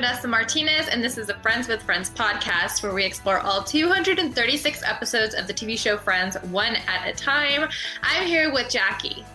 Vanessa Martinez, and this is a Friends with Friends podcast where we explore all 236 episodes of the TV show Friends one at a time. I'm here with Jackie.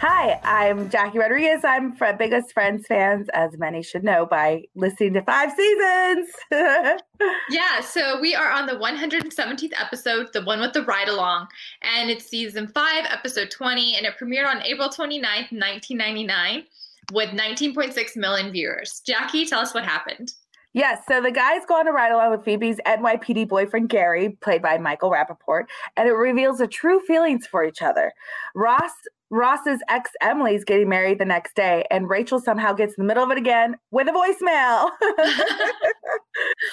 Hi, I'm Jackie Rodriguez. I'm for biggest Friends fans, as many should know by listening to five seasons. yeah, so we are on the 117th episode, the one with the ride along, and it's season five, episode 20, and it premiered on April 29th, 1999 with 19.6 million viewers. Jackie, tell us what happened. Yes, so the guys go on a ride along with Phoebe's NYPD boyfriend Gary, played by Michael Rapaport, and it reveals the true feelings for each other. Ross Ross's ex Emily is getting married the next day, and Rachel somehow gets in the middle of it again with a voicemail.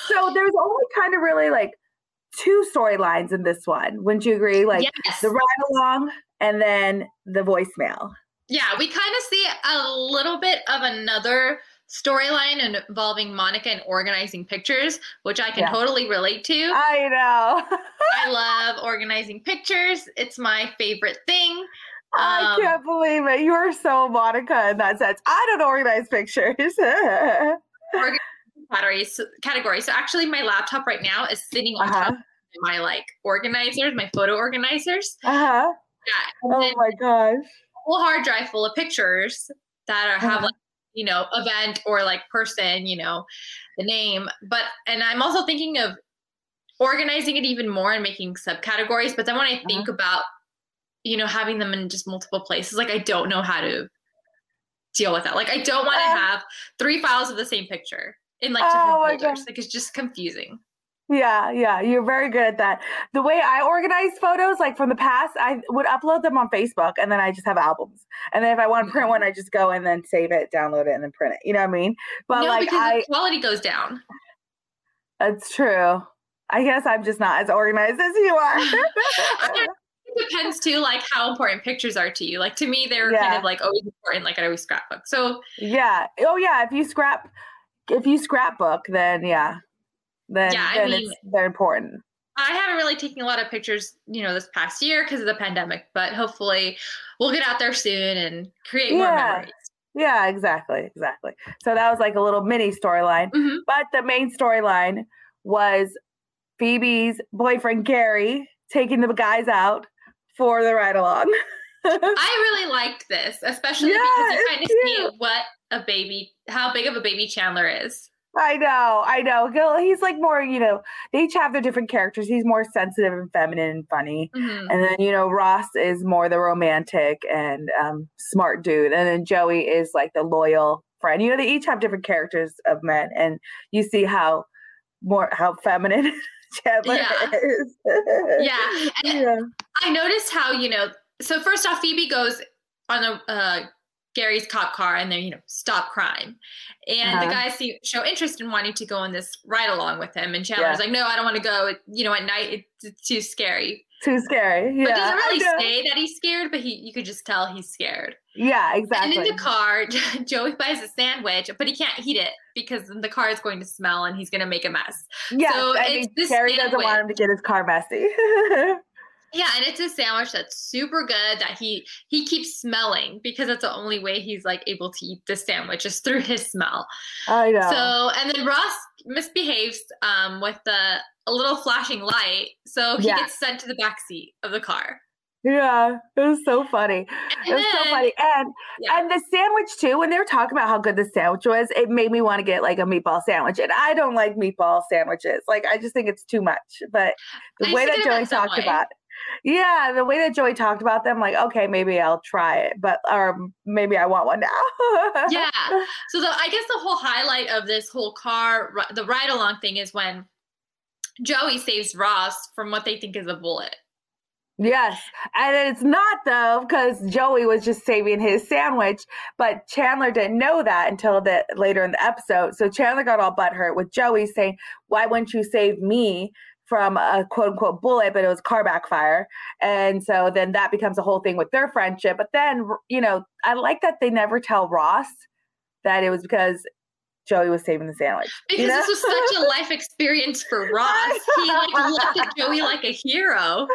so there's only kind of really like two storylines in this one. Wouldn't you agree? Like yes. the ride along and then the voicemail. Yeah, we kind of see a little bit of another storyline involving Monica and organizing pictures, which I can yeah. totally relate to. I know. I love organizing pictures. It's my favorite thing. I um, can't believe it. You are so Monica in that sense. I don't organize pictures. categories, category. So actually, my laptop right now is sitting on uh-huh. top of my like organizers, my photo organizers. Uh huh. Yeah. Oh my gosh whole hard drive full of pictures that are, have uh-huh. like you know event or like person you know the name. But and i'm also thinking of organizing it even more and making subcategories. But then when i think uh-huh. about you know having them in just multiple places like i don't know how to deal with that. Like i don't want to uh, have three files of the same picture in like different oh folders. like it's just confusing yeah, yeah, you're very good at that. The way I organize photos, like from the past, I would upload them on Facebook and then I just have albums. And then if I want to print one, mm-hmm. I just go and then save it, download it, and then print it. You know what I mean? But no, like because I, the quality goes down. That's true. I guess I'm just not as organized as you are. it depends too, like how important pictures are to you. Like to me, they're yeah. kind of like always important. Like I always scrapbook. So yeah. Oh yeah. If you scrap, if you scrapbook, then yeah then, yeah, then I mean, they're important. I haven't really taken a lot of pictures, you know, this past year because of the pandemic, but hopefully we'll get out there soon and create yeah. more memories. Yeah, exactly, exactly. So that was like a little mini storyline, mm-hmm. but the main storyline was Phoebe's boyfriend Gary taking the guys out for the ride along. I really liked this, especially yeah, because you kind of see what a baby, how big of a baby Chandler is. I know, I know. He's like more, you know, they each have their different characters. He's more sensitive and feminine and funny. Mm-hmm. And then, you know, Ross is more the romantic and um, smart dude. And then Joey is like the loyal friend. You know, they each have different characters of men. And you see how more, how feminine Chandler yeah. is. yeah. yeah. I noticed how, you know, so first off, Phoebe goes on a, uh, Gary's cop car and they, you know, stop crime. And uh-huh. the guys see, show interest in wanting to go on this ride along with him. And Chandler's yeah. like, no, I don't want to go. You know, at night, it's, too scary. Too scary. Yeah. But doesn't really say that he's scared, but he you could just tell he's scared. Yeah, exactly. And in the car, Joey buys a sandwich, but he can't eat it because the car is going to smell and he's going to make a mess. Yeah, so I mean, Gary doesn't want him to get his car messy. Yeah, and it's a sandwich that's super good that he he keeps smelling because that's the only way he's like able to eat the sandwich is through his smell. I know. So and then Ross misbehaves um, with the a little flashing light, so he yeah. gets sent to the back seat of the car. Yeah, it was so funny. And it was then, so funny. And yeah. and the sandwich too, when they were talking about how good the sandwich was, it made me want to get like a meatball sandwich. And I don't like meatball sandwiches. Like I just think it's too much. But the I way that Joey talked about yeah, the way that Joey talked about them, like, okay, maybe I'll try it, but or maybe I want one now. yeah. So the, I guess the whole highlight of this whole car, the ride along thing, is when Joey saves Ross from what they think is a bullet. Yes. And it's not though, because Joey was just saving his sandwich, but Chandler didn't know that until the later in the episode. So Chandler got all butthurt with Joey saying, Why wouldn't you save me? From a quote unquote bullet, but it was car backfire. And so then that becomes a whole thing with their friendship. But then, you know, I like that they never tell Ross that it was because Joey was saving the sandwich. Because you know? this was such a life experience for Ross. He like looked at Joey like a hero.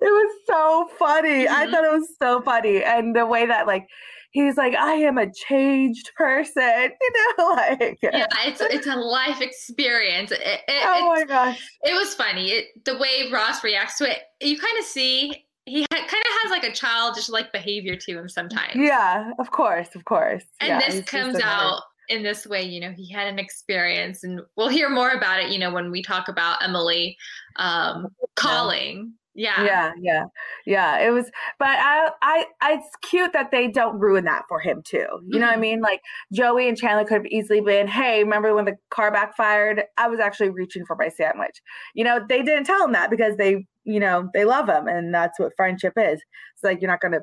It was so funny. Mm-hmm. I thought it was so funny. And the way that like he's like, I am a changed person. You know, like yeah, it's it's a life experience. It, it, oh my gosh, it was funny. It, the way Ross reacts to it, you kind of see he ha- kind of has like a childish like behavior to him sometimes. Yeah, of course, of course. And yeah, this comes out in this way. You know, he had an experience, and we'll hear more about it. You know, when we talk about Emily um, calling. Yeah. Yeah, yeah. Yeah. It was but I I it's cute that they don't ruin that for him too. You mm-hmm. know what I mm-hmm. mean? Like Joey and Chandler could have easily been, hey, remember when the car backfired? I was actually reaching for my sandwich. You know, they didn't tell him that because they, you know, they love him and that's what friendship is. It's like you're not gonna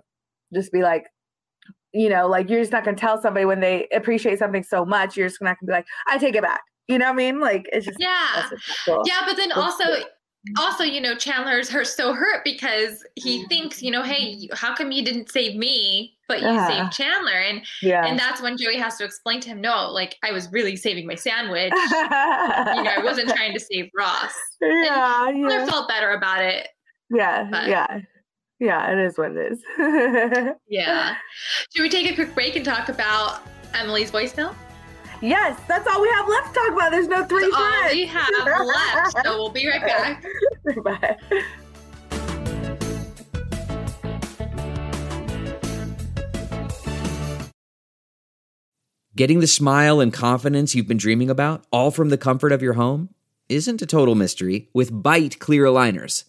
just be like, you know, like you're just not gonna tell somebody when they appreciate something so much, you're just not gonna be like, I take it back. You know what I mean? Like it's just yeah, cool. yeah. But then also also, you know, Chandler's hurt so hurt because he mm. thinks, you know, hey, how come you didn't save me, but you yeah. saved Chandler? And yeah. and that's when Joey has to explain to him, no, like I was really saving my sandwich. you know, I wasn't trying to save Ross. Yeah, and Chandler yeah. felt better about it. Yeah, but. yeah. Yeah, it is what it is. yeah. Should we take a quick break and talk about Emily's voicemail? Yes, that's all we have left to talk about. There's no three that's all we have left. So we'll be right back. Bye. Getting the smile and confidence you've been dreaming about, all from the comfort of your home, isn't a total mystery with Byte clear aligners.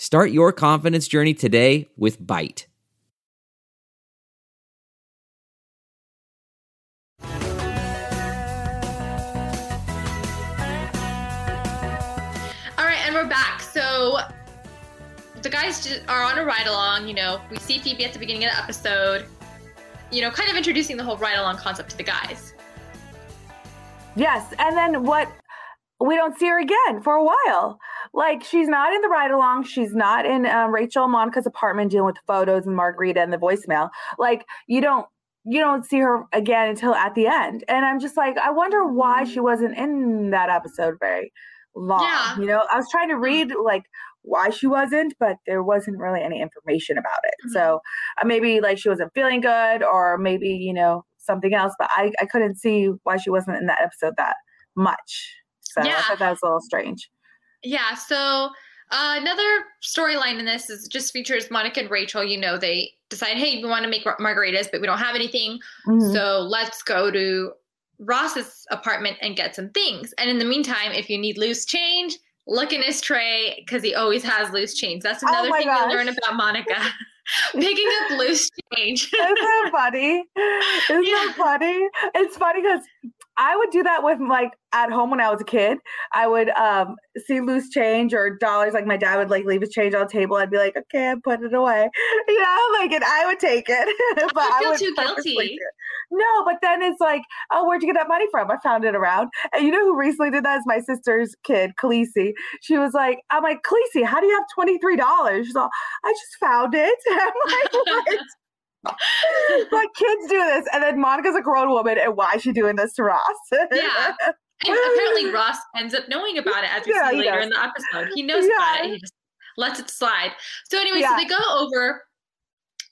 Start your confidence journey today with Byte. All right, and we're back. So the guys are on a ride along. You know, we see Phoebe at the beginning of the episode. You know, kind of introducing the whole ride along concept to the guys. Yes, and then what? We don't see her again for a while. Like she's not in the ride along. She's not in um, Rachel and Monica's apartment dealing with the photos and Margarita and the voicemail. Like you don't you don't see her again until at the end. And I'm just like, I wonder why she wasn't in that episode very long. Yeah. You know, I was trying to read like why she wasn't, but there wasn't really any information about it. Mm-hmm. So uh, maybe like she wasn't feeling good, or maybe you know something else. But I I couldn't see why she wasn't in that episode that much. So yeah. I thought that was a little strange. Yeah. So. Uh, another storyline in this is just features Monica and Rachel. You know, they decide, hey, we want to make margaritas, but we don't have anything. Mm-hmm. So let's go to Ross's apartment and get some things. And in the meantime, if you need loose change, look in his tray because he always has loose change. That's oh another oh thing gosh. we learn about Monica. Picking up loose change. Isn't that funny? Isn't yeah. that funny? It's funny because I would do that with like at home when I was a kid. I would um see loose change or dollars. Like my dad would like leave his change on the table. I'd be like, okay, I put it away. You know, like and I would take it. but I, feel I would too guilty. No, but then it's like, oh, where'd you get that money from? I found it around. And you know who recently did that? Is my sister's kid, Khaleesi. She was like, I'm like, Khaleesi, how do you have $23? She's like, I just found it. I'm like, but kids do this. And then Monica's a grown woman, and why is she doing this to Ross? yeah. And apparently Ross ends up knowing about it as we yeah, see later in the episode. He knows yeah. about it. He just lets it slide. So anyway, yeah. so they go over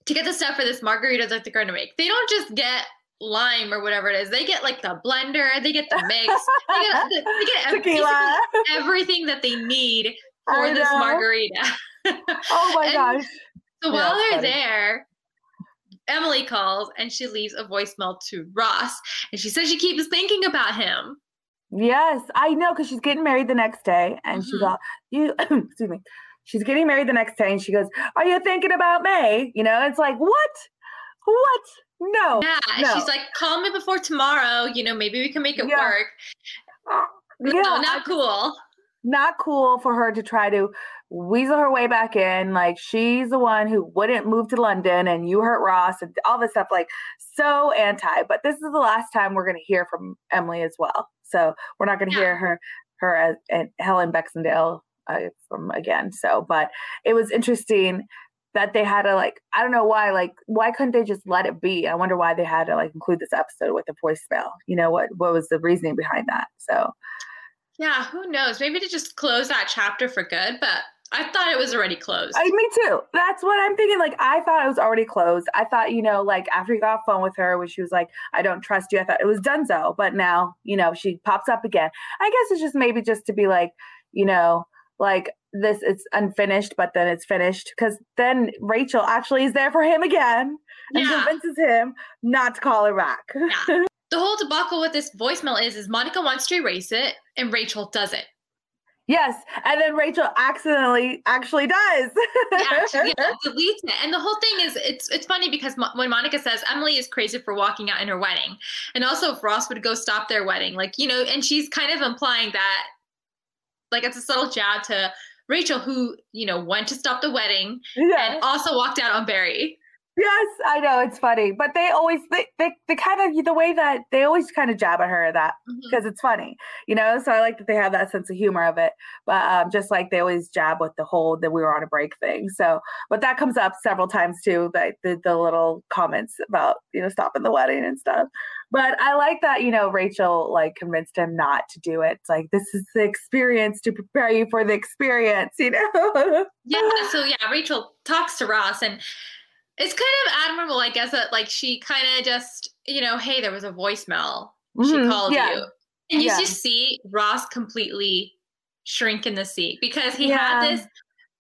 to get the stuff for this margarita that they're going to make. They don't just get lime or whatever it is. They get like the blender, they get the mix, they get, they get Tequila. everything that they need for this margarita. oh my gosh. So while they're funny. there, Emily calls and she leaves a voicemail to Ross and she says she keeps thinking about him. Yes, I know because she's getting married the next day and mm-hmm. she's all you excuse me. She's getting married the next day and she goes, Are you thinking about me? You know, it's like, what? What? No. Yeah. No. She's like, call me before tomorrow. You know, maybe we can make it yeah. work. Uh, yeah. No, not cool. not cool for her to try to weasel her way back in. Like she's the one who wouldn't move to London and you hurt Ross and all this stuff. Like so anti. But this is the last time we're going to hear from Emily as well. So we're not going to yeah. hear her her as, and Helen Baxendale uh, from again. So, but it was interesting that they had to like I don't know why like why couldn't they just let it be? I wonder why they had to like include this episode with a voicemail. You know what what was the reasoning behind that? So yeah, who knows? Maybe to just close that chapter for good, but I thought it was already closed. I, me too. That's what I'm thinking. Like, I thought it was already closed. I thought, you know, like after he got off phone with her, when she was like, I don't trust you, I thought it was done so. But now, you know, she pops up again. I guess it's just maybe just to be like, you know, like this it's unfinished but then it's finished because then rachel actually is there for him again and yeah. convinces him not to call her back yeah. the whole debacle with this voicemail is is monica wants to erase it and rachel doesn't Yes, and then Rachel accidentally actually does. actually yeah, deletes it, and the whole thing is it's it's funny because Mo- when Monica says Emily is crazy for walking out in her wedding, and also if Ross would go stop their wedding, like you know, and she's kind of implying that like it's a subtle jab to Rachel, who you know went to stop the wedding yeah. and also walked out on Barry. Yes, I know it's funny, but they always they they, they kind of the way that they always kind of jab at her that because mm-hmm. it's funny, you know. So I like that they have that sense of humor of it, but um, just like they always jab with the whole that we were on a break thing. So, but that comes up several times too, like the the little comments about you know stopping the wedding and stuff. But I like that you know Rachel like convinced him not to do it. It's like this is the experience to prepare you for the experience, you know. yeah. So yeah, Rachel talks to Ross and it's kind of admirable, I guess, that like she kind of just, you know, hey, there was a voicemail. Mm-hmm. She called yeah. you. And you yeah. just see Ross completely shrink in the seat because he yeah. had this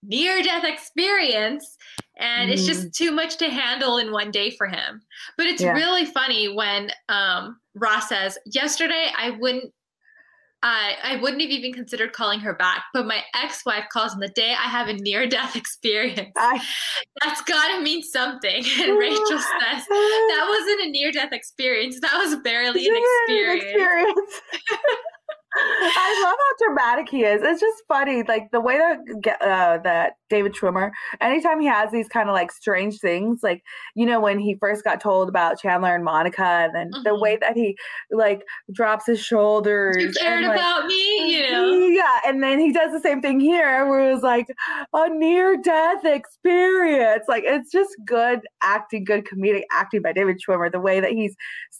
near death experience and mm. it's just mm-hmm. too much to handle in one day for him. But it's really funny when um, Ross says, Yesterday I wouldn't I, I wouldn't have even considered calling her back, but my ex-wife calls on the day I have a near-death experience. I, That's got to mean something. And Rachel says that wasn't a near-death experience. That was barely an experience. I love how dramatic he is. It's just funny, like the way that uh, that David Schwimmer, anytime he has these kind of like strange things, like you know when he first got told about Chandler and Monica, and then mm-hmm. the way that he like drops his shoulders. You cared and, like, about me, you know? Yeah, and then he does the same thing here, where it's like a near death experience. Like it's just good acting, good comedic acting by David Schwimmer. The way that he's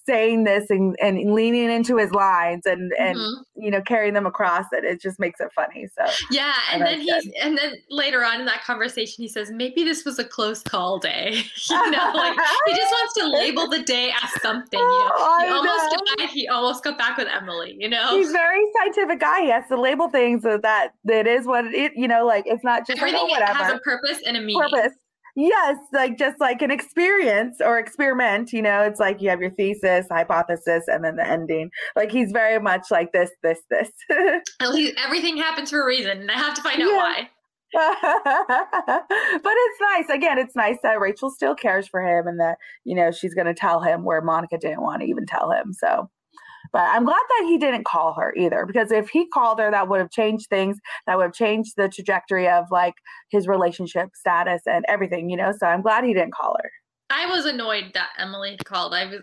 saying this and, and leaning into his lines and and mm-hmm you know carrying them across it it just makes it funny so yeah and then he and then later on in that conversation he says maybe this was a close call day you know like he just wants to label the day as something you know oh, he almost know. died he almost got back with emily you know he's very scientific guy he has to label things so that it is what it you know like it's not just everything like, oh, has a purpose and a meaning purpose Yes, like just like an experience or experiment, you know, it's like you have your thesis, hypothesis, and then the ending. Like he's very much like this, this, this. At least everything happens for a reason, and I have to find out why. but it's nice. Again, it's nice that Rachel still cares for him and that, you know, she's going to tell him where Monica didn't want to even tell him. So but I'm glad that he didn't call her either, because if he called her, that would have changed things. That would have changed the trajectory of like his relationship status and everything, you know. So I'm glad he didn't call her. I was annoyed that Emily called. I was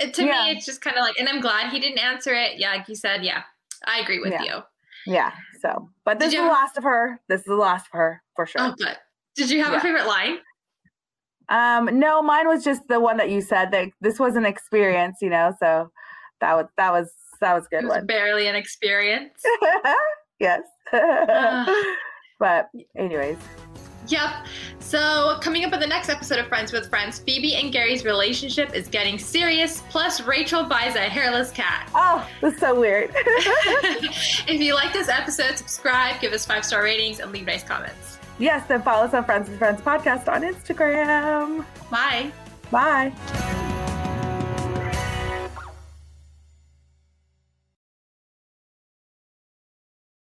to yeah. me, it's just kind of like, and I'm glad he didn't answer it. Yeah, like you said, yeah, I agree with yeah. you. Yeah. So, but this Did is the last of her. This is the last of her for sure. Oh, good. Did you have yeah. a favorite line? Um, no, mine was just the one that you said that this was an experience, you know. So that was that was that was good was one. Barely an experience. yes. uh, but anyways. Yep. So, coming up in the next episode of Friends with Friends, Phoebe and Gary's relationship is getting serious, plus, Rachel buys a hairless cat. Oh, that's so weird. if you like this episode, subscribe, give us five star ratings, and leave nice comments. Yes, and follow us on Friends with Friends podcast on Instagram. Bye. Bye.